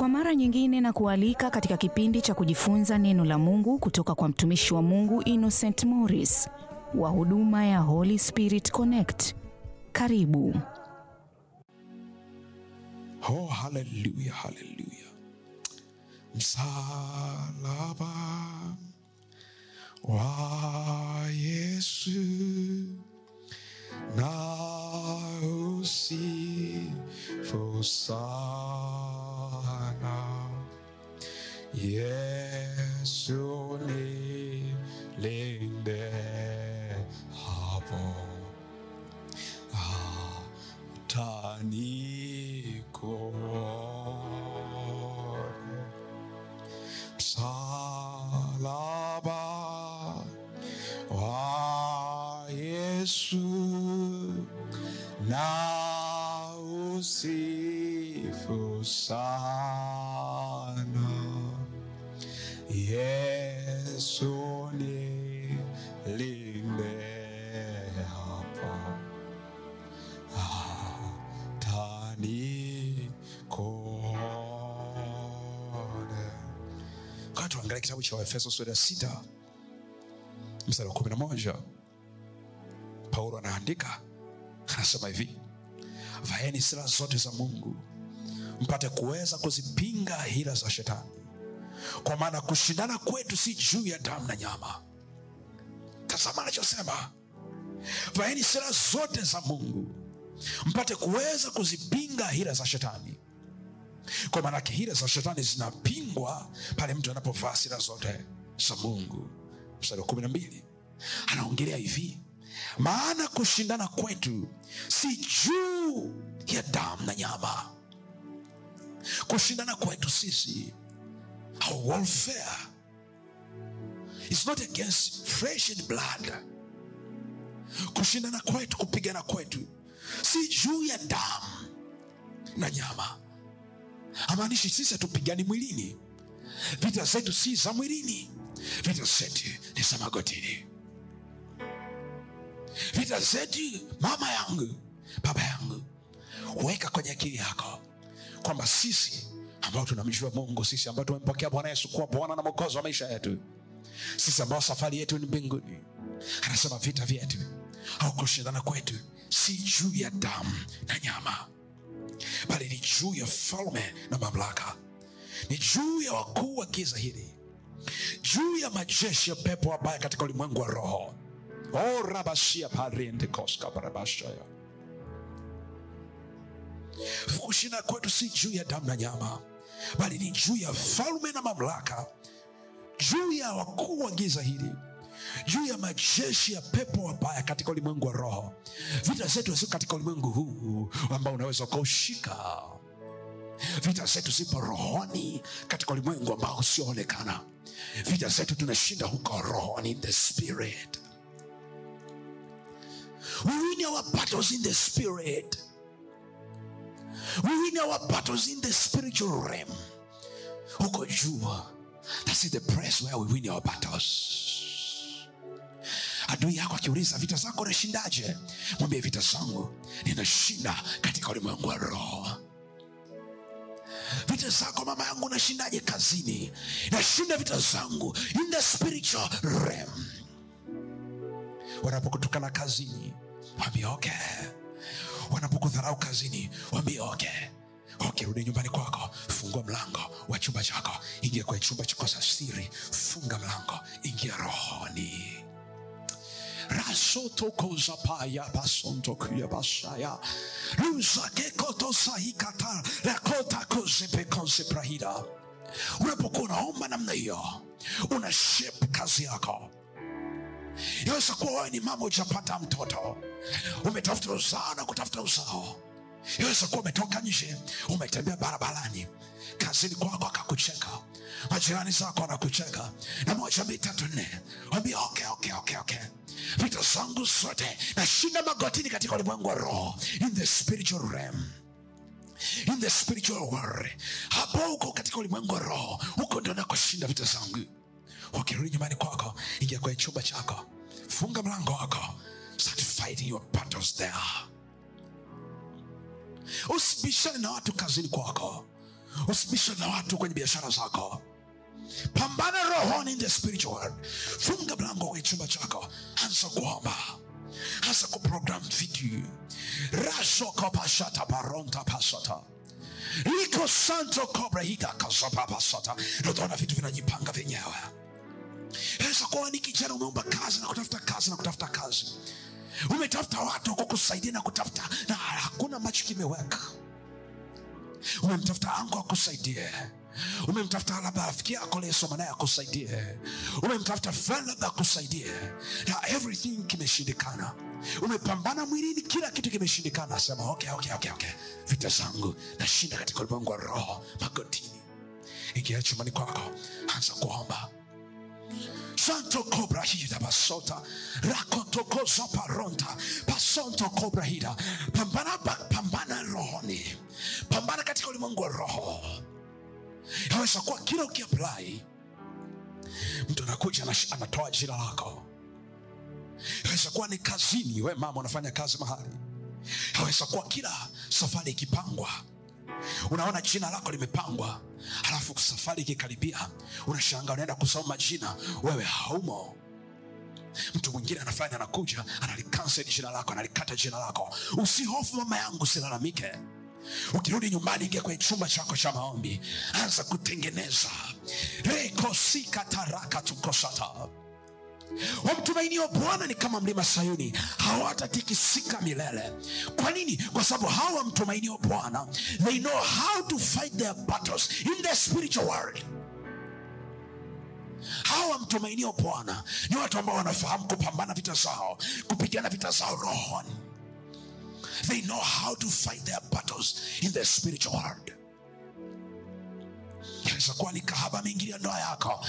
Kwa mara nyingine na kualika katika kipindi cha kujifunza neno la Mungu kutoka kwa mtumishi wa Mungu Innocent Morris wa huduma ya Holy Spirit Connect. Karibu. Oh, haleluya, haleluya. Msalaba wa Yesu na. Yesu nilinde Kaa kitabu cha Waefeso sura ya sita mstari wa kumi na moja. Paulo anaandika anasema hivi, vaeni sila zote za Mungu mpate kuweza kuzipinga hila za shetani, kwa maana kushindana kwetu si juu ya damu na nyama. Tazama anachosema, vaeni sila zote za Mungu mpate kuweza kuzipinga hila za shetani. Kwa maanake hila za shetani zinapingwa pale mtu anapovaa sira zote za Mungu. Mstari wa kumi na mbili anaongelea hivi, maana kushindana kwetu si juu ya damu na nyama. Kushindana kwetu sisi, our not against flesh and blood. Kushindana kwetu, kupigana kwetu si juu ya damu na nyama. Hamaanishi sisi hatupigani mwilini. Vita zetu si za mwilini, vita zetu ni za magotini. Vita zetu, mama yangu, baba yangu, weka kwenye akili yako kwamba sisi ambao tunamjua Mungu, sisi ambao tumempokea Bwana Yesu kuwa Bwana na Mwokozi wa maisha yetu, sisi ambao safari yetu ni mbinguni, anasema vita vyetu au kushindana kwetu si juu ya damu na nyama, bali ni juu ya falme na mamlaka, ni juu ya wakuu wa giza hili, juu ya majeshi ya pepo wabaya katika ulimwengu wa roho. O rabashia pariendekoska barabashaya. Kushinda kwetu si juu ya damu na nyama, bali ni juu ya falme na mamlaka, juu ya wakuu wa giza hili juu ya majeshi ya pepo wabaya katika ulimwengu wa roho. Vita zetu sio katika ulimwengu huu ambao unaweza ukaushika. Vita zetu zipo rohoni, katika ulimwengu ambao usioonekana. Vita zetu tunashinda huko rohoni, in the spirit. We win our battles in the spirit. We win our battles in the spiritual realm. Huko juu, that's the place where we win our battles. Adui yako akiuliza vita zako unashindaje, mwambie vita zangu ninashinda katika ulimwengu wa roho. Vita zako mama yangu unashindaje kazini? Nashinda vita zangu in the spiritual realm. Wanapokutukana kazini, wambie okay. Wanapokudharau kazini, wambie okay. Okay, nyumbani kwako, fungua mlango wa chumba chako, ingia kwenye chumba chako cha siri, funga mlango, ingia rohoni rasotokozapaya basontokuya basaya. Luzakekotosahikata lakotakozepekonseprahida unapokuwa unaomba namna hiyo una shape kazi yako. Yaweza kuwa wewe ni mama ujapata mtoto. Umetafuta uzao na kutafuta uzao yaweza kuwa umetoka nje umetembea barabarani. Kazini kwako akakucheka. Majirani zako wanakucheka. Na moja mbili tatu nne. Wambia okay, okay, okay, okay. vita zangu zote nashinda magotini katika ulimwengu wa roho. In the spiritual realm. In the spiritual world. Hapo huko katika ulimwengu wa roho. Huko ndo nakoshinda vita zangu. Wakirudi nyumbani kwako ingia kwenye chumba chako. Funga mlango wako. Start fighting your battles there usibishane na watu kazini kwako. Usibishane na watu kwenye biashara zako. Pambana rohoni in the spiritual world. Funga mlango kwenye chumba chako. Anza kuomba. Anza kuprogram vitu rasokopashata paronta pasata liko santo kobra hita kasapa pasata na vitu vinajipanga vyenyewe. Inaweza kuwa ni kijana umeomba kazi na kutafuta kazi na kutafuta kazi umetafuta watu kukusaidia na kutafuta. Na hakuna ambacho kimeweka. Umemtafuta ango akusaidie. Umemtafuta labda rafiki yako aliyesoma naye akusaidie. Umemtafuta fulani labda akusaidie. Na everything kimeshindikana. Umepambana mwilini kila kitu kimeshindikana. Asema okay, okay, okay, okay. vita zangu nashinda katika ulimwengu wa roho magotini. Ingia chumani kwako anza kuomba santo cobra hida basota. Rakotokoza paronta. Pasonto cobra hida. Pambana, pambana rohoni. Pambana katika ulimwengu wa roho. Yaweza kuwa kila ukiapply mtu anakuja anatoa jina lako. Yaweza kuwa ni kazini we mama unafanya kazi mahali. Yaweza kuwa kila safari ikipangwa unaona jina lako limepangwa halafu safari ikikaribia unashanga unaenda kusoma jina wewe haumo. Mtu mwingine anafanya anakuja analikansel jina lako analikata jina lako. Usihofu mama yangu usilalamike. Ukirudi nyumbani ingia kwenye chumba chako cha maombi. Anza kutengeneza. Rekosikataraka tukosata wamtumainio bwana ni kama mlima sayuni. Hawatatikisika milele. Kwa nini? Kwa sababu hawa wamtumainio bwana. They know how to fight their battles in the spiritual world. Hawa wamtumainio bwana ni watu ambao wanafahamu kupambana vita zao kupigana vita zao rohoni. They know how to fight their battles in the spiritual world. Inaweza kuwa ni kahaba ameingilia ndoa yako.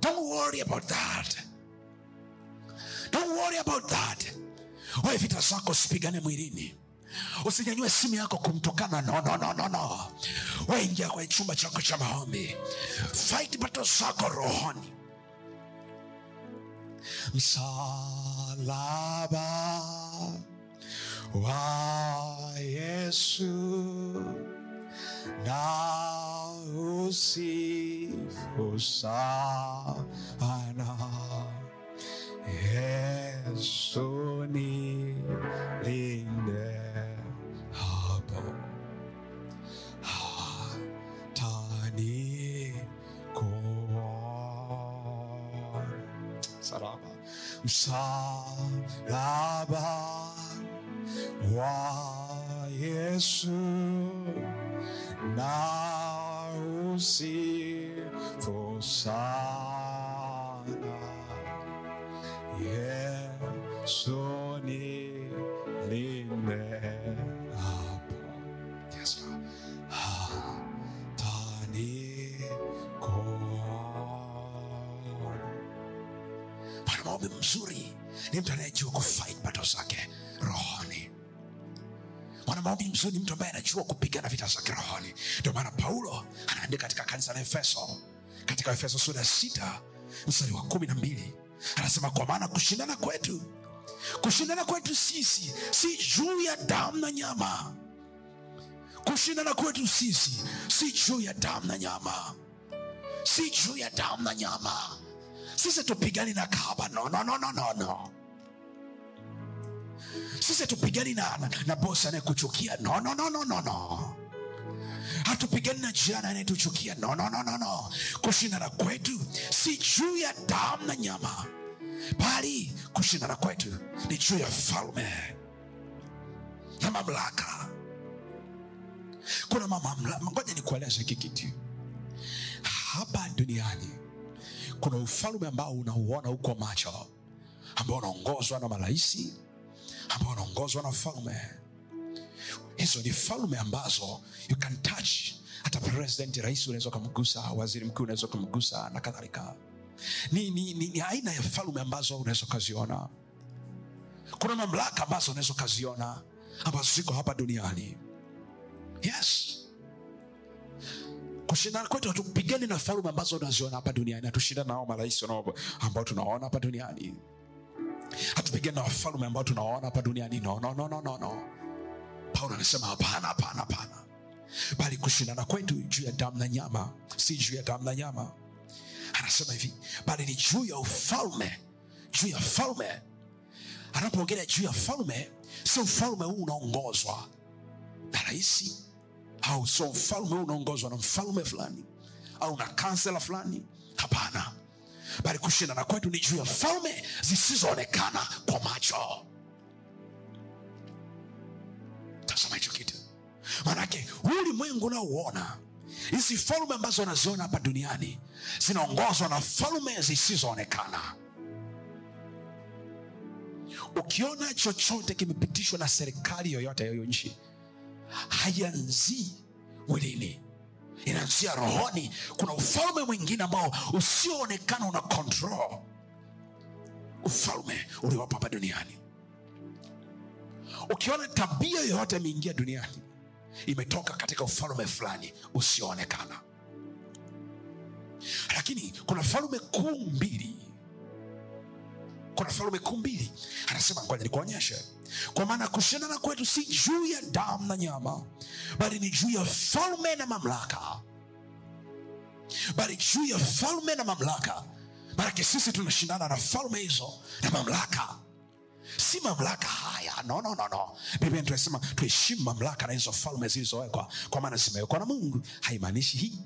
Don't worry about that worry about that. We vita zako usipigane mwilini. Usinyanyue simu yako kumtukana. No, no, no, no, no. kwenye chumba chako cha maombi. Fight bato zako rohoni. Msalaba wa yesu na usifu sana Yesu nilinde hapo hatani kuona msalaba msalaba. Wa Yesu. Na usifu Bwana maombi mzuri. Ni mtu anayejua kufight bato zake rohoni. Mwana maombi mzuri ni mtu ambaye anajua kupigana vita zake rohoni. Ndio maana paulo anaandika katika kanisa la efeso katika efeso sura sita mstari wa kumi na mbili anasema kwa maana kushindana kwetu kushindana kwetu sisi si juu ya damu na nyama. Kushindana kwetu sisi si juu ya damu na nyama. Si juu ya damu na nyama sisi tupigani na kaba no, no, no, no, no, no. sisi tupigani na, na, na bosi anayekuchukia no, no, no, no, no, no. hatupigani na jirani anayetuchukia no, no, no, no, no. kushindana kwetu si juu ya damu na nyama bali kushindana kwetu ni juu ya falme na mamlaka kuna mamamla ngoja nikueleze hiki kitu hapa duniani kuna ufalme ambao unauona huko macho ambao unaongozwa na maraisi ambao unaongozwa na falme. Hizo ni falme ambazo you can touch. Hata president rais unaweza ukamgusa waziri mkuu unaweza ukamgusa na kadhalika. Ni, ni, ni, ni aina ya falme ambazo unaweza ukaziona. Kuna mamlaka ambazo unaweza ukaziona ambazo ziko hapa duniani. Yes kushindana kwetu hatupigani na falme ambazo unaziona hapa duniani. Hatushindana nao marais ambao tunaona hapa duniani. Hatupigani na wafalme ambao tunawaona hapa duniani. No, no, no, no, paulo anasema hapana hapana hapana. Bali kushindana kwetu juu ya damu na nyama si juu ya damu na nyama. Anasema hivi bali ni juu ya ufalme juu ya falme. Anapoongelea juu ya falme sio ufalme huu unaongozwa na raisi au sio mfalme unaongozwa na mfalme fulani. Au na kansela fulani. Hapana. Bali kushindana kwetu ni juu ya falme zisizoonekana kwa macho. Tasoma hicho kitu. Maanake huu ulimwengu unaouona hizi falme ambazo wanaziona hapa duniani zinaongozwa na falme zisizoonekana. Ukiona chochote kimepitishwa na serikali yoyote ya nchi haianzii mwilini. Inaanzia rohoni. Kuna ufalme mwingine ambao usioonekana una control. Ufalme uliopo hapa duniani. Ukiona tabia yoyote imeingia duniani imetoka katika ufalme fulani usioonekana. Lakini kuna falme kuu mbili kuna falume kuu mbili. Anasema ngoja nikuonyeshe. Kwa maana kushindana kwetu si juu ya damu na nyama bali ni juu ya falume na mamlaka. Bali juu ya falume na mamlaka. Maanake sisi tunashindana na falume hizo na mamlaka. Si mamlaka haya. No, no, tunasema tuheshimu mamlaka na hizo falme zilizowekwa. Kwa maana zimewekwa na mungu. Haimaanishi hii.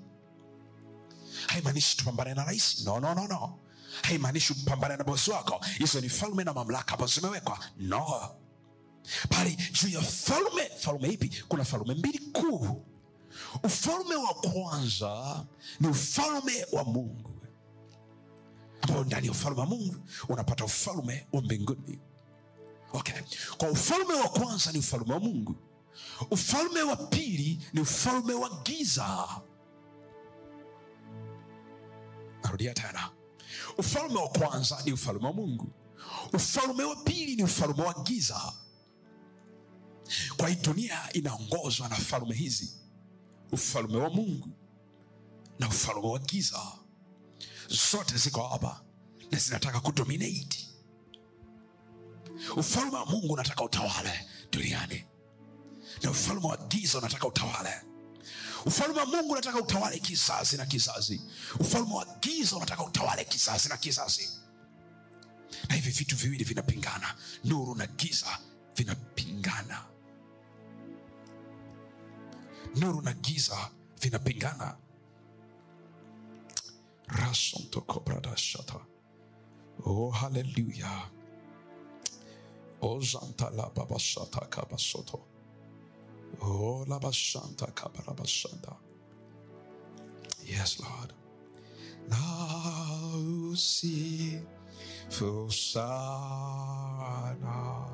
Haimaanishi tupambane na rais. No, no, no, no. Haimaanishi upambane na bosi wako. Hizo ni falme na mamlaka ambazo zimewekwa. No. Bali juu ya falme falme ipi? Kuna falme mbili kuu. Ufalme wa kwanza ni ufalme wa mungu. Ambao ndani ya ufalme wa mungu unapata ufalme wa mbinguni. Okay. kwa ufalme wa kwanza ni ufalme wa mungu. Ufalme wa pili ni ufalme wa giza. Narudia tena ufalme wa kwanza ni ufalme wa mungu. Ufalme wa pili ni ufalme wa giza. Kwa hii dunia inaongozwa na falme hizi. Ufalme wa mungu na ufalme wa giza. Zote ziko hapa na zinataka kudominate. Ufalme wa mungu unataka utawale duniani. Na ufalme wa giza unataka utawale ufalme wa mungu unataka utawale kizazi na kizazi. Ufalme wa giza unataka utawale kizazi na kizazi. Na hivi vitu viwili vinapingana. Nuru na giza vinapingana. Nuru na giza vinapingana. Rasontokobradashata oh haleluya ozantalababashatakabasoto oh labashantakabarabashanda yes lord. Nausifu sana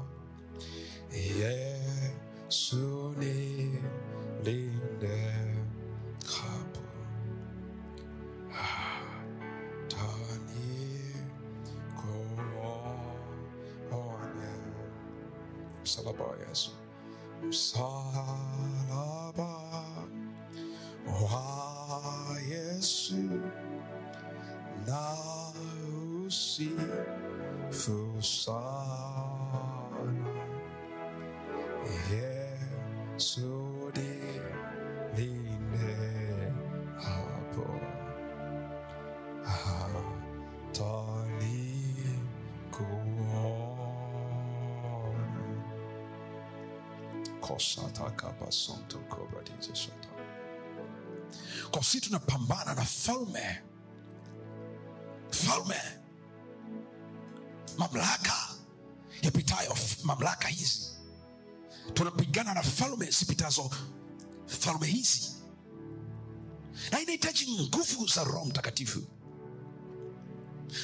yesu nilinde hapo tani kuone msalaba wa yesu. Msalaba wa yesu. na usifu sana yesu nilinde kwa si tunapambana na falme. Falme. Mamlaka yapitayo mamlaka hizi. Tunapigana na falme zipitazo falme hizi. Na inahitaji nguvu za roho mtakatifu.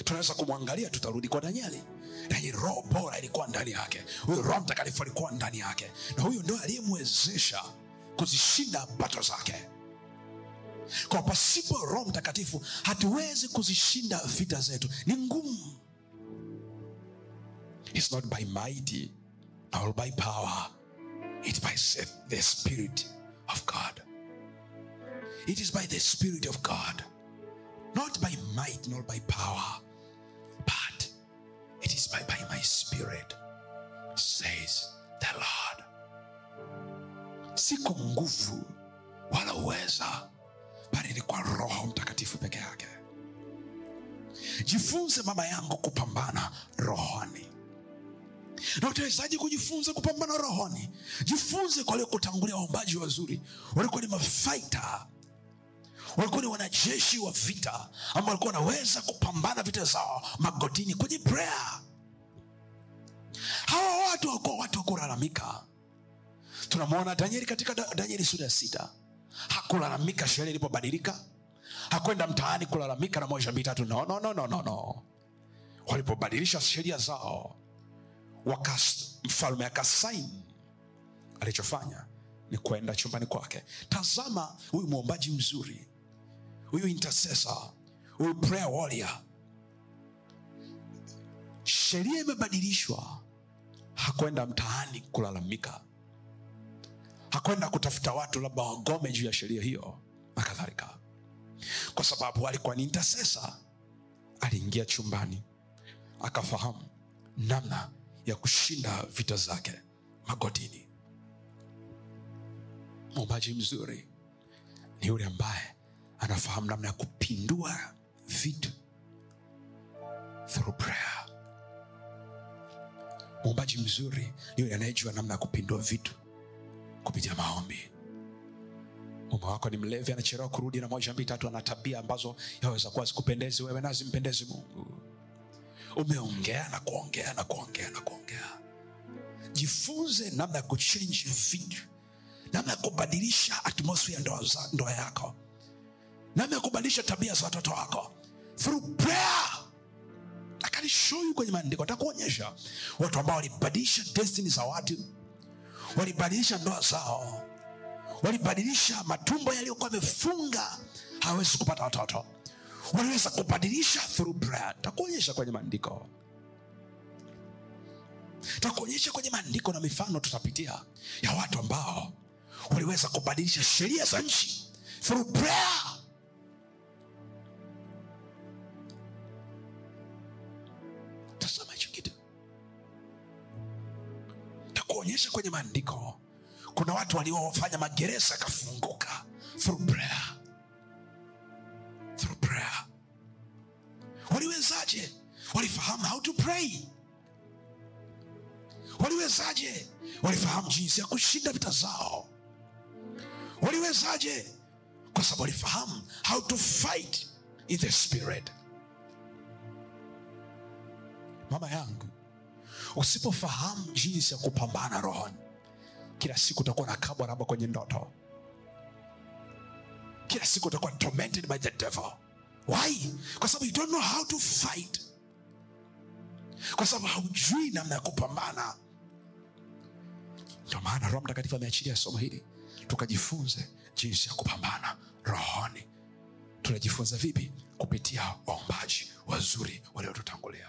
Tunaweza kumwangalia tutarudi kwa danieli danieli roho bora ilikuwa ndani yake. Huyo roho mtakatifu alikuwa ndani yake. Na huyo ndio aliyemwezesha kuzishinda bato zake. Kwa pasipo roho mtakatifu hatuwezi kuzishinda vita zetu. Ni ngumu. It's not by mighty nor by power. It's by the- spirit of god. It is by the spirit of god. Not by might nor by power it is by, by my spirit says the lord. Siko nguvu wala uweza bali ni kwa roho mtakatifu peke yake. Jifunze mama yangu kupambana rohoni. Na utawezaji kujifunza kupambana rohoni? Jifunze kwa waliokutangulia waombaji wazuri walikuwa ni mafaita walikuwa ni wanajeshi wa vita ambao walikuwa wanaweza kupambana vita zao magotini kwenye prayer. Hawa watu wakuwa watu wa kulalamika. Tunamwona danieli katika danieli sura ya sita. Hakulalamika sheria ilipobadilika. Hakwenda mtaani kulalamika na moja mbili tatu no, no, no, no, no, no. walipobadilisha sheria zao wakas, mfalme akasaini. Alichofanya ni kwenda chumbani kwake. Tazama huyu mwombaji mzuri huyu intercessor huyu prayer warrior. Sheria imebadilishwa. Hakwenda mtaani kulalamika. Hakwenda kutafuta watu labda wagome juu ya sheria hiyo na kadhalika. Kwa sababu alikuwa ni intercessor aliingia chumbani akafahamu namna ya kushinda vita zake magotini. Mwombaji mzuri ni yule ambaye anafahamu namna ya kupindua vitu through prayer. Mwombaji mzuri yule anayejua namna ya kupindua vitu kupitia maombi. Mume wako ni mlevi anachelewa kurudi na moja mbili tatu ana tabia ambazo yaweza kuwa zikupendezi wewe na zimpendezi mungu. Umeongea na kuongea na kuongea na kuongea. Jifunze namna ya kuchenji vitu namna ya kubadilisha atmosphere ya ndoa, ndoa yako ya tabia za watoto wako. Through prayer. Kwenye maandiko atakuonyesha watu ambao walibadilisha destini za watu walibadilisha ndoa zao walibadilisha matumbo yaliyokuwa amefunga hawezi kupata watoto. Waliweza kubadilisha through prayer. Takuonyesha kwenye maandiko. Takuonyesha kwenye maandiko na mifano tutapitia ya watu ambao waliweza kubadilisha sheria za nchi. Through prayer kwenye maandiko. Kuna watu waliofanya magereza yakafunguka through prayer. Through prayer. Waliwezaje? Walifahamu how to pray. Waliwezaje? Walifahamu jinsi ya kushinda vita zao. Waliwezaje? Kwa sababu walifahamu how to fight in the spirit. Mama yangu usipofahamu jinsi ya kupambana rohoni kila siku utakuwa na kabwa raba kwenye ndoto. Kila siku utakuwa tormented by the devil. Why? Kwa sababu you don't know how to fight. Kwa sababu haujui namna ya kupambana. Ndio maana roho mtakatifu ameachilia somo hili tukajifunze jinsi ya kupambana rohoni. Tunajifunza vipi? Kupitia waombaji wazuri waliotutangulia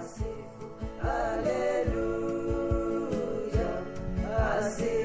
Aleluya. Así